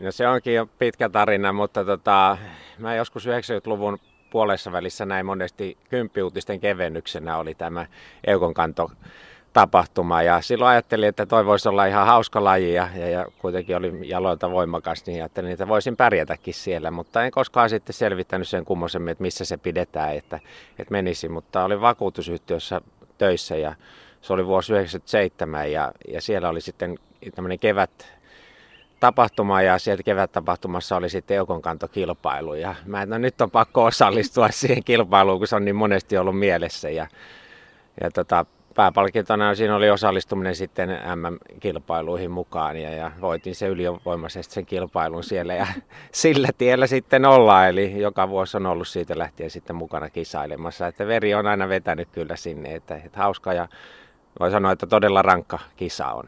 No se onkin jo pitkä tarina, mutta tota, mä joskus 90-luvun puolessa välissä näin monesti kymppiuutisten kevennyksenä oli tämä Eukon kanto tapahtuma. Ja silloin ajattelin, että toi voisi olla ihan hauska laji ja, ja, ja kuitenkin oli jaloilta voimakas, niin ajattelin, että voisin pärjätäkin siellä. Mutta en koskaan sitten selvittänyt sen kummoisemmin, että missä se pidetään, että, että menisi. Mutta olin vakuutusyhtiössä töissä ja se oli vuosi 1997 ja, ja siellä oli sitten tämmöinen kevät tapahtuma ja sieltä kevät-tapahtumassa oli sitten eukonkantokilpailu ja mä no nyt on pakko osallistua siihen kilpailuun, kun se on niin monesti ollut mielessä ja, ja tota, pääpalkintona siinä oli osallistuminen sitten MM-kilpailuihin mukaan ja, ja voitin se ylivoimaisesti sen kilpailun siellä ja sillä tiellä sitten ollaan. Eli joka vuosi on ollut siitä lähtien sitten mukana kisailemassa. Että veri on aina vetänyt kyllä sinne, että, että hauska ja voi sanoa, että todella rankka kisa on.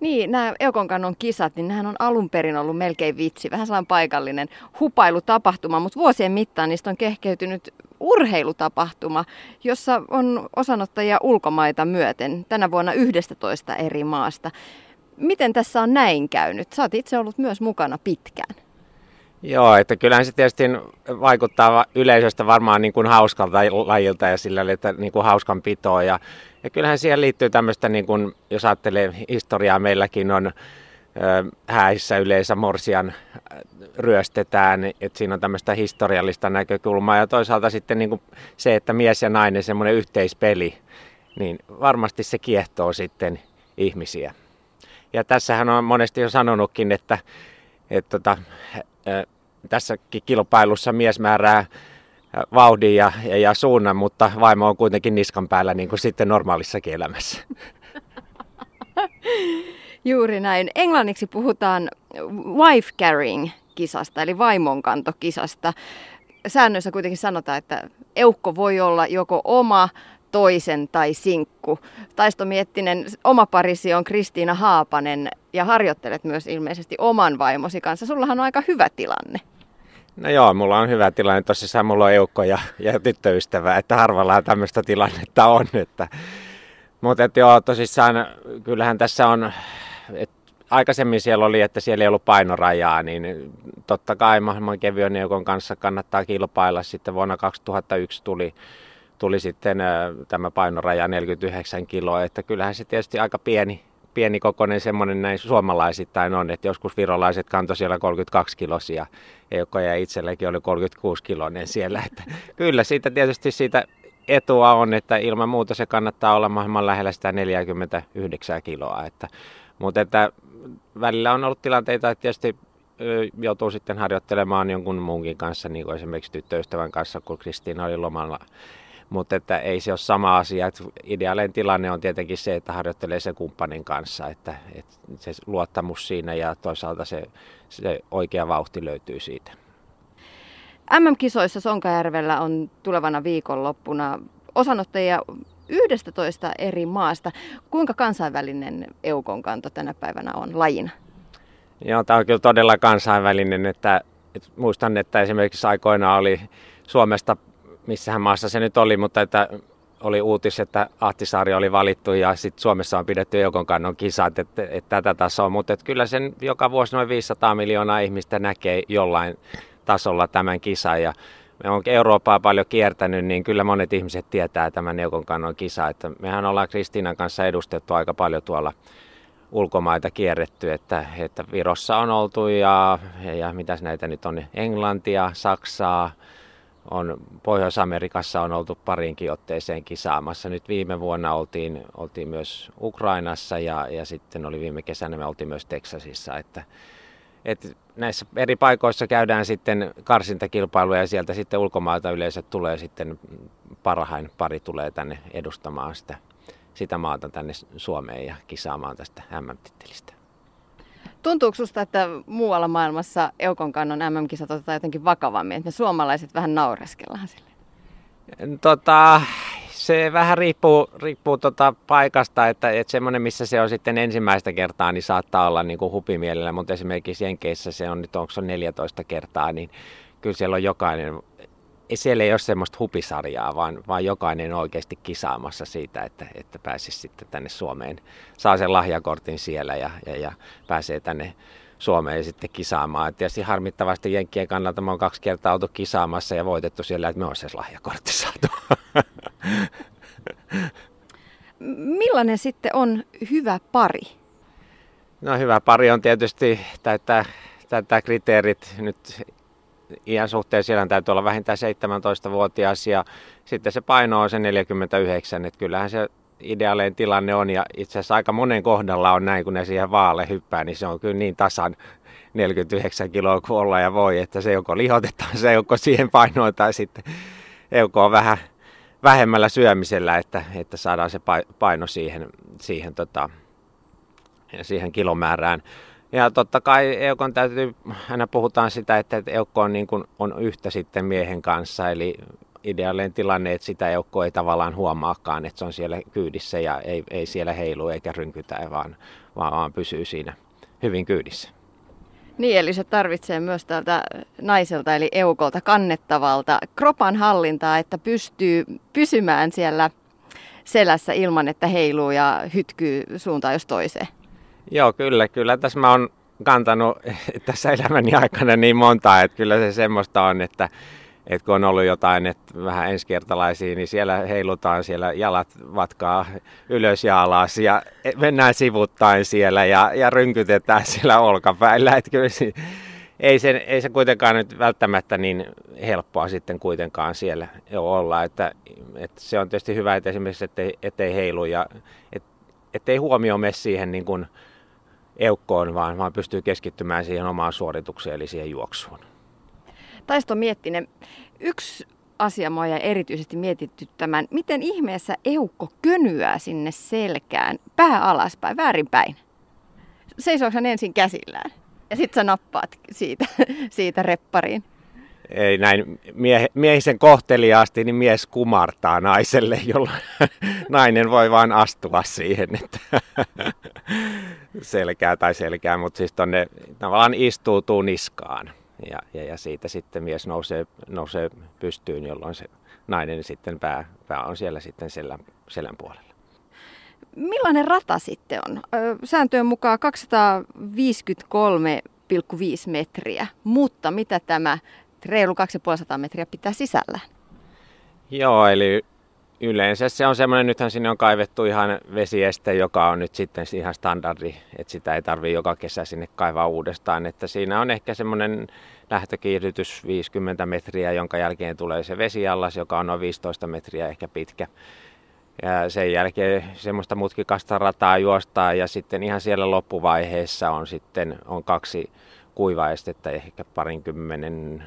Niin, nämä Eukonkannon kisat, niin nehän on alun perin ollut melkein vitsi, vähän sellainen paikallinen hupailutapahtuma, mutta vuosien mittaan niistä on kehkeytynyt urheilutapahtuma, jossa on osanottajia ulkomaita myöten, tänä vuonna 11 eri maasta. Miten tässä on näin käynyt? Sä oot itse ollut myös mukana pitkään. Joo, että kyllähän se tietysti vaikuttaa yleisöstä varmaan niin kuin hauskalta lajilta ja sillä että niin kuin hauskan pitoa. Ja, ja kyllähän siihen liittyy tämmöistä, niin kuin, jos ajattelee historiaa, meilläkin on häissä yleensä morsian ryöstetään, että siinä on tämmöistä historiallista näkökulmaa ja toisaalta sitten niin kuin se, että mies ja nainen, semmoinen yhteispeli, niin varmasti se kiehtoo sitten ihmisiä. Ja tässähän on monesti jo sanonutkin, että, että tota, tässäkin kilpailussa mies määrää vauhdin ja, ja, ja suunnan, mutta vaimo on kuitenkin niskan päällä niin kuin sitten normaalissakin elämässä. Juuri näin. Englanniksi puhutaan wife carrying kisasta, eli vaimonkantokisasta. Säännöissä kuitenkin sanotaan, että eukko voi olla joko oma, toisen tai sinkku. Taisto Miettinen, oma parisi on Kristiina Haapanen ja harjoittelet myös ilmeisesti oman vaimosi kanssa. Sullahan on aika hyvä tilanne. No joo, mulla on hyvä tilanne. Tosissaan mulla on eukko ja, ja tyttöystävä, että harvalla tämmöistä tilannetta on. Että, mutta että joo, tosissaan kyllähän tässä on, että aikaisemmin siellä oli, että siellä ei ollut painorajaa, niin totta kai maailman kevyen kanssa kannattaa kilpailla. Sitten vuonna 2001 tuli, tuli sitten tämä painoraja 49 kiloa, että kyllähän se tietysti aika pieni, pieni kokoinen semmoinen näin suomalaisittain on, että joskus virolaiset kantoi siellä 32 kilosia, ja itselläkin oli 36 kiloinen siellä, että kyllä siitä tietysti siitä etua on, että ilman muuta se kannattaa olla mahdollisimman lähellä sitä 49 kiloa, että, mutta että välillä on ollut tilanteita, että tietysti joutuu sitten harjoittelemaan jonkun muunkin kanssa, niin kuin esimerkiksi tyttöystävän kanssa, kun Kristiina oli lomalla mutta että ei se ole sama asia. Että ideaalinen tilanne on tietenkin se, että harjoittelee se kumppanin kanssa, että, että se luottamus siinä ja toisaalta se, se oikea vauhti löytyy siitä. MM-kisoissa Sonkajärvellä on tulevana viikonloppuna osanottajia 11 eri maasta. Kuinka kansainvälinen eukon kanto tänä päivänä on lajina? Joo, tämä on kyllä todella kansainvälinen. Että, että muistan, että esimerkiksi aikoina oli Suomesta missähän maassa se nyt oli, mutta että oli uutis, että Ahtisaari oli valittu ja sitten Suomessa on pidetty kannon kisat, että, että tätä tasoa, mutta että kyllä sen joka vuosi noin 500 miljoonaa ihmistä näkee jollain tasolla tämän kisan ja me on Eurooppaa paljon kiertänyt, niin kyllä monet ihmiset tietää tämän kannon kisa, että mehän ollaan Kristiinan kanssa edustettu aika paljon tuolla ulkomaita kierretty, että, että Virossa on oltu ja, ja mitäs näitä nyt on, Englantia, Saksaa, on Pohjois-Amerikassa on oltu parinkin otteeseen kisaamassa. Nyt viime vuonna oltiin, oltiin myös Ukrainassa ja, ja sitten oli viime kesänä me oltiin myös Teksasissa. Että, että näissä eri paikoissa käydään sitten karsintakilpailuja ja sieltä sitten ulkomailta yleensä tulee sitten parhain pari tulee tänne edustamaan sitä, sitä maata tänne Suomeen ja kisaamaan tästä MM-tittelistä. Tuntuuko sinusta, että muualla maailmassa Eukon kannon MM-kisat otetaan jotenkin vakavammin, että me suomalaiset vähän naureskellaan sille? Tota, se vähän riippuu, riippuu tota paikasta, että, että semmoinen, missä se on sitten ensimmäistä kertaa, niin saattaa olla niin kuin hupimielellä, mutta esimerkiksi Jenkeissä se on nyt, onko se 14 kertaa, niin kyllä siellä on jokainen siellä ei ole semmoista hupisarjaa, vaan, vaan jokainen on oikeasti kisaamassa siitä, että, että pääsisi sitten tänne Suomeen. Saa sen lahjakortin siellä ja, ja, ja pääsee tänne Suomeen sitten kisaamaan. Et tietysti harmittavasti Jenkkien kannalta mä oon kaksi kertaa oltu kisaamassa ja voitettu siellä, että me olisi lahjakortti saatu. Millainen sitten on hyvä pari? No hyvä pari on tietysti täyttää, täyttää kriteerit. Nyt iän suhteen siellä täytyy olla vähintään 17-vuotias ja sitten se paino on se 49, että kyllähän se ideaalinen tilanne on ja itse asiassa aika monen kohdalla on näin, kun ne siihen vaalle hyppää, niin se on kyllä niin tasan 49 kiloa kuin olla ja voi, että se joko lihotetaan se joko siihen painoon tai sitten on vähän vähemmällä syömisellä, että, että saadaan se paino siihen, siihen, tota, siihen kilomäärään. Ja totta kai Eukon täytyy, aina puhutaan sitä, että Eukko on, niin kuin, on yhtä sitten miehen kanssa, eli ideaalinen tilanne, että sitä Eukko ei tavallaan huomaakaan, että se on siellä kyydissä ja ei, ei siellä heilu eikä rynkytä, vaan, vaan, vaan pysyy siinä hyvin kyydissä. Niin, eli se tarvitsee myös tältä naiselta eli eukolta kannettavalta kropan hallintaa, että pystyy pysymään siellä selässä ilman, että heiluu ja hytkyy suuntaan jos toiseen. Joo, kyllä. Kyllä tässä mä oon kantanut tässä elämäni aikana niin monta, että kyllä se semmoista on, että, että kun on ollut jotain että vähän ensikertalaisia, niin siellä heilutaan siellä jalat vatkaa ylös ja alas ja mennään sivuttain siellä ja, ja rynkytetään siellä olkapäillä. Että kyllä se, ei, se, ei se kuitenkaan nyt välttämättä niin helppoa sitten kuitenkaan siellä olla. Että, että se on tietysti hyvä, että esimerkiksi ettei, ettei heilu ja et, ettei huomio mene siihen niin kuin eukkoon, vaan, vaan pystyy keskittymään siihen omaan suoritukseen eli siihen juoksuun. Taisto Miettinen, yksi asia mua jäi erityisesti mietityttämään. Miten ihmeessä eukko könyää sinne selkään, pää alaspäin, väärinpäin? Seisooko ensin käsillään ja sitten sä nappaat siitä, siitä reppariin? Ei näin mie- miehisen kohteliaasti, niin mies kumartaa naiselle, jolloin nainen voi vain astua siihen, että selkää tai selkää, mutta siis tonne tavallaan istuu niskaan ja, ja, ja, siitä sitten mies nousee, nousee pystyyn, jolloin se nainen sitten pää, pää on siellä sitten selän, selän puolella. Millainen rata sitten on? Sääntöjen mukaan 253,5 metriä, mutta mitä tämä reilu 250 metriä pitää sisällä. Joo, eli yleensä se on semmoinen, nythän sinne on kaivettu ihan vesieste, joka on nyt sitten ihan standardi, että sitä ei tarvitse joka kesä sinne kaivaa uudestaan, että siinä on ehkä semmoinen lähtökiihdytys 50 metriä, jonka jälkeen tulee se vesiallas, joka on noin 15 metriä ehkä pitkä. Ja sen jälkeen semmoista mutkikasta rataa juostaa ja sitten ihan siellä loppuvaiheessa on sitten on kaksi kuivaestettä ehkä parinkymmenen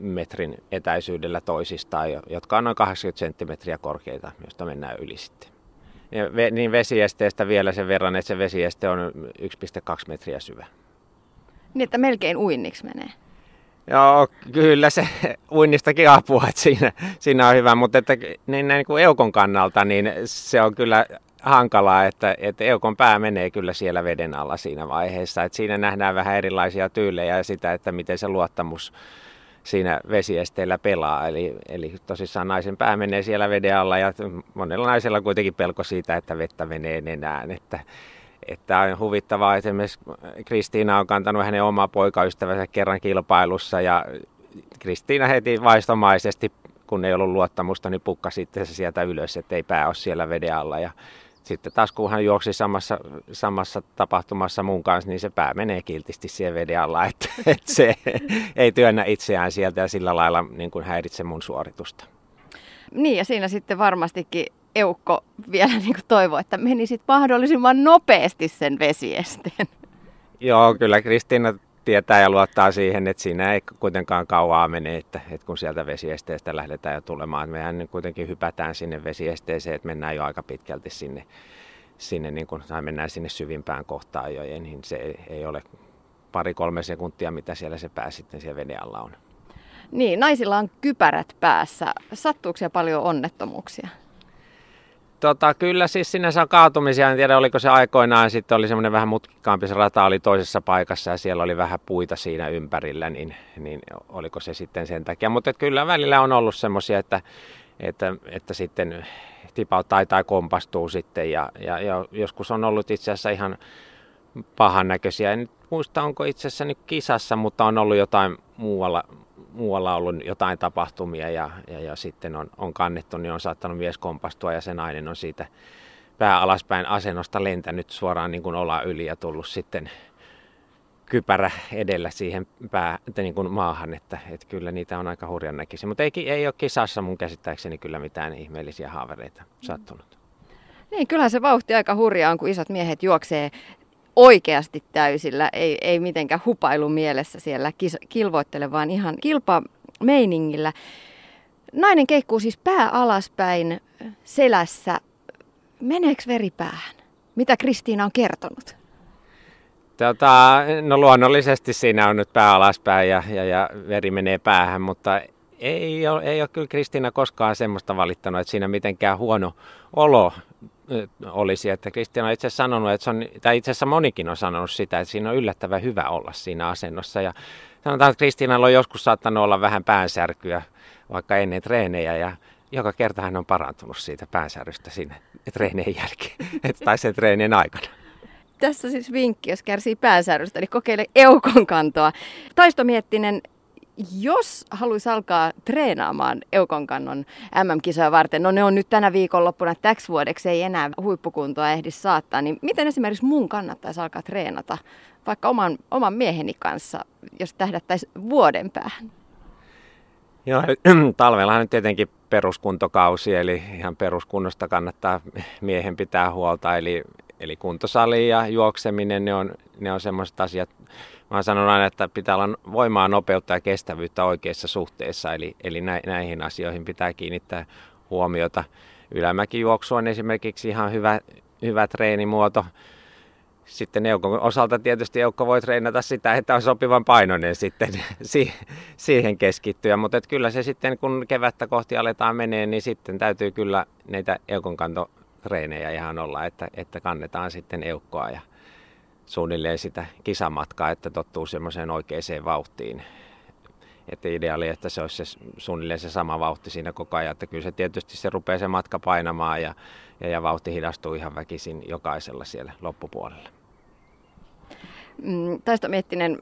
metrin etäisyydellä toisistaan, jotka on noin 80 senttimetriä korkeita, josta mennään yli sitten. Ja ve, niin vesiesteestä vielä sen verran, että se vesieste on 1,2 metriä syvä. Niin, että melkein uinniksi menee. Joo, kyllä se uinnistakin apua, että siinä, siinä on hyvä, mutta että, niin, niin kuin eukon kannalta niin se on kyllä hankalaa, että, että eukon pää menee kyllä siellä veden alla siinä vaiheessa. Että siinä nähdään vähän erilaisia tyylejä ja sitä, että miten se luottamus siinä vesiesteellä pelaa. Eli, eli tosissaan naisen pää menee siellä veden alla ja monella naisella on kuitenkin pelko siitä, että vettä menee nenään. Että, että on huvittavaa, että esimerkiksi Kristiina on kantanut hänen oma poikaystävänsä kerran kilpailussa ja Kristiina heti vaistomaisesti, kun ei ollut luottamusta, niin pukka sitten se sieltä ylös, että ei pää ole siellä veden alla. Ja sitten taas kun hän juoksi samassa, samassa tapahtumassa mun kanssa, niin se pää menee kiltisti siihen veden alla, että, että se ei työnnä itseään sieltä ja sillä lailla niin kuin häiritse mun suoritusta. Niin ja siinä sitten varmastikin Eukko vielä niin kuin toivoo, että menisit mahdollisimman nopeasti sen vesiesteen. Joo, kyllä Kristiina tietää ja luottaa siihen, että siinä ei kuitenkaan kauaa mene, että, että kun sieltä vesiesteestä lähdetään jo tulemaan. Mehän kuitenkin hypätään sinne vesiesteeseen, että mennään jo aika pitkälti sinne, sinne niin kun, tai mennään sinne syvimpään kohtaan jo, niin se ei, ei ole pari-kolme sekuntia, mitä siellä se pää sitten siellä veden alla on. Niin, naisilla on kypärät päässä. Sattuuko paljon onnettomuuksia? Tota, kyllä siis sinne saa kaatumisia, en tiedä oliko se aikoinaan, sitten oli semmoinen vähän mutkikkaampi, se rata oli toisessa paikassa ja siellä oli vähän puita siinä ympärillä, niin, niin oliko se sitten sen takia. Mutta kyllä välillä on ollut semmoisia, että, että, että sitten tipauttaa tai kompastuu sitten ja, ja, ja joskus on ollut itse asiassa ihan pahan näköisiä. En muista onko itse asiassa nyt kisassa, mutta on ollut jotain muualla, muualla ollut jotain tapahtumia ja, ja, ja sitten on, on kannettu, niin on saattanut mies kompastua ja se nainen on siitä pää alaspäin asennosta lentänyt suoraan niin kuin olaa yli ja tullut sitten kypärä edellä siihen pää, niin kuin maahan, että, että kyllä niitä on aika hurjan näkisi. Mutta ei, ei ole kisassa mun käsittääkseni kyllä mitään ihmeellisiä haavereita sattunut. Niin, kyllähän se vauhti aika hurjaa on, kun isot miehet juoksee oikeasti täysillä, ei, ei mitenkään hupailu mielessä siellä kis, kilvoittele, vaan ihan kilpameiningillä. Nainen keikkuu siis pää alaspäin selässä. Meneekö veri päähän? Mitä Kristiina on kertonut? Tota, no luonnollisesti siinä on nyt pää alaspäin ja, ja, ja veri menee päähän, mutta ei ole, ei ole kyllä Kristiina koskaan semmoista valittanut, että siinä mitenkään huono olo olisi. Että Kristiina on itse asiassa sanonut, että se on, tai itse asiassa monikin on sanonut sitä, että siinä on yllättävän hyvä olla siinä asennossa. Ja sanotaan, että Kristiinalla on joskus saattanut olla vähän päänsärkyä vaikka ennen treenejä ja joka kerta hän on parantunut siitä päänsärrystä siinä treenien jälkeen, tai sen treenien aikana. Tässä siis vinkki, jos kärsii päänsärrystä, eli kokeile eukon kantoa. Taistomiettinen jos haluaisi alkaa treenaamaan eukonkannon MM-kisoja varten, no ne on nyt tänä viikonloppuna, täksi vuodeksi ei enää huippukuntoa ehdi saattaa, niin miten esimerkiksi mun kannattaisi alkaa treenata vaikka oman, oman mieheni kanssa, jos tähdättäisiin vuoden päähän? Joo, talvellahan nyt tietenkin peruskuntokausi, eli ihan peruskunnosta kannattaa miehen pitää huolta, eli, eli kuntosali ja juokseminen, ne on, ne on semmoiset asiat, Mä sanon aina, että pitää olla voimaa, nopeutta ja kestävyyttä oikeissa suhteissa, eli, eli näihin asioihin pitää kiinnittää huomiota. Ylämäkijuoksu on esimerkiksi ihan hyvä, hyvä treenimuoto. Sitten Eukon osalta tietysti Eukko voi treenata sitä, että on sopivan painoinen sitten siihen keskittyä. Mutta kyllä se sitten, kun kevättä kohti aletaan menee, niin sitten täytyy kyllä näitä Eukon kantotreenejä ihan olla, että, että kannetaan sitten Eukkoa ja suunnilleen sitä kisamatkaa, että tottuu semmoiseen oikeaan vauhtiin. Että ideaali, että se olisi se, suunnilleen se sama vauhti siinä koko ajan. Että kyllä se tietysti se rupeaa se matka painamaan ja, ja, ja vauhti hidastuu ihan väkisin jokaisella siellä loppupuolella. Mm, Taista Miettinen,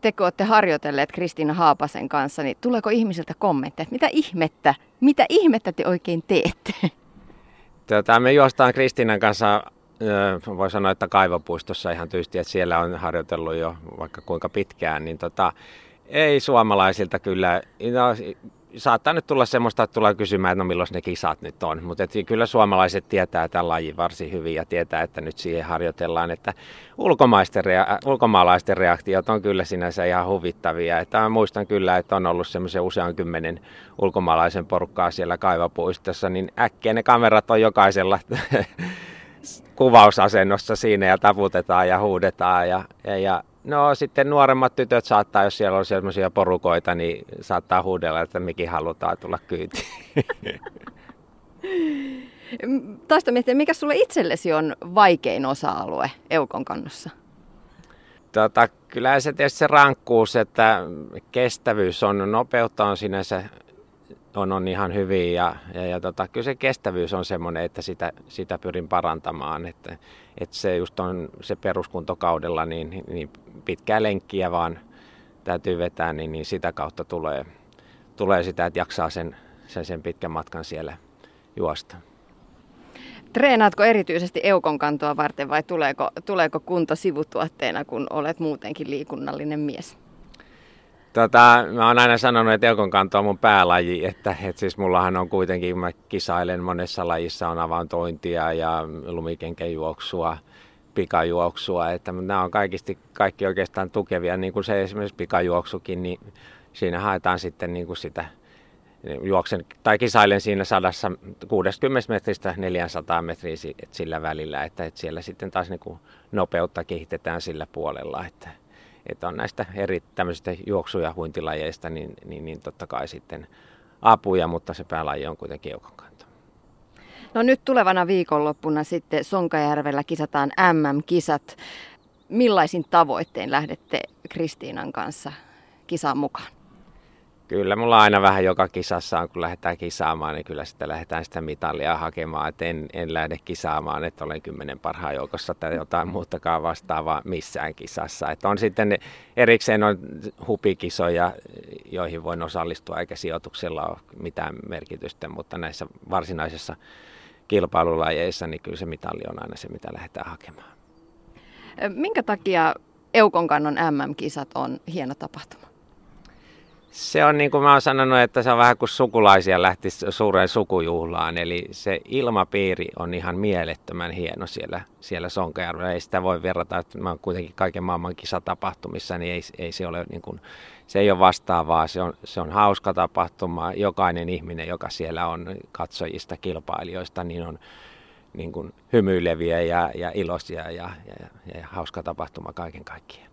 te kun olette harjoitelleet Kristiina Haapasen kanssa, niin tuleeko ihmisiltä kommentteja, että mitä ihmettä, mitä ihmettä te oikein teette? Tota, me juostaan Kristiinan kanssa voi sanoa, että kaivopuistossa ihan tyysti, että siellä on harjoitellut jo vaikka kuinka pitkään, niin tota, ei suomalaisilta kyllä, no, saattaa nyt tulla semmoista, että tulee kysymään, että no milloin ne kisat nyt on, mutta kyllä suomalaiset tietää tämän lajin varsin hyvin ja tietää, että nyt siihen harjoitellaan, että ulkomaisten rea- ulkomaalaisten reaktiot on kyllä sinänsä ihan huvittavia, että muistan kyllä, että on ollut semmoisen usean kymmenen ulkomaalaisen porukkaa siellä kaivapuistossa, niin äkkiä ne kamerat on jokaisella kuvausasennossa siinä ja taputetaan ja huudetaan. Ja, ja, ja no sitten nuoremmat tytöt saattaa, jos siellä on sellaisia porukoita, niin saattaa huudella, että mikin halutaan tulla kyytiin. Taista miettiä, mikä sulle itsellesi on vaikein osa-alue Eukon kannossa? Tota, kyllä se tietysti se rankkuus, että kestävyys on, nopeutta on sinänsä on, on ihan hyvin ja, ja, ja tota, kyllä se kestävyys on semmoinen, että sitä, sitä pyrin parantamaan, että, että se just on se peruskuntokaudella niin, niin pitkää lenkkiä vaan täytyy vetää, niin, niin sitä kautta tulee, tulee sitä, että jaksaa sen, sen, sen pitkän matkan siellä juosta. Treenaatko erityisesti eukon kantoa varten vai tuleeko, tuleeko kunto sivutuotteena, kun olet muutenkin liikunnallinen mies? Tota, mä oon aina sanonut, että elkonkanto on mun päälaji, että, että siis mullahan on kuitenkin, mä kisailen monessa lajissa, on avantointia ja lumikenkäjuoksua, pikajuoksua, että nämä on kaikista, kaikki oikeastaan tukevia, niin kuin se esimerkiksi pikajuoksukin, niin siinä haetaan sitten niin kuin sitä juoksen tai kisailen siinä 160 metristä 400 metriä sillä välillä, että, että siellä sitten taas niin kuin nopeutta kehitetään sillä puolella, että, että on näistä eri tämmöisistä juoksu- ja huintilajeista, niin, niin, niin totta kai sitten apuja, mutta se päälaji on kuitenkin kanto. No nyt tulevana viikonloppuna sitten Sonkajärvellä kisataan MM-kisat. Millaisin tavoitteen lähdette Kristiinan kanssa kisaan mukaan? Kyllä mulla aina vähän joka kisassa on, kun lähdetään kisaamaan, niin kyllä sitten lähdetään sitä mitalia hakemaan. Et en, en lähde kisaamaan, että olen kymmenen parhaan joukossa tai jotain muutakaan vastaavaa missään kisassa. Et on sitten erikseen on hupikisoja, joihin voin osallistua, eikä sijoituksella ole mitään merkitystä, mutta näissä varsinaisissa kilpailulajeissa, niin kyllä se mitali on aina se, mitä lähdetään hakemaan. Minkä takia Eukon kannon MM-kisat on hieno tapahtuma? Se on niin kuin mä oon sanonut, että se on vähän kuin sukulaisia lähti suureen sukujuhlaan. Eli se ilmapiiri on ihan mielettömän hieno siellä, siellä Sonkajärvellä. Ei sitä voi verrata, että mä oon kuitenkin kaiken maailman kisatapahtumissa, niin ei, ei se ole niin kuin, se ei ole vastaavaa. Se on, se on hauska tapahtuma. Jokainen ihminen, joka siellä on katsojista, kilpailijoista, niin on niin kuin hymyileviä ja, ja iloisia ja, ja, ja hauska tapahtuma kaiken kaikkiaan.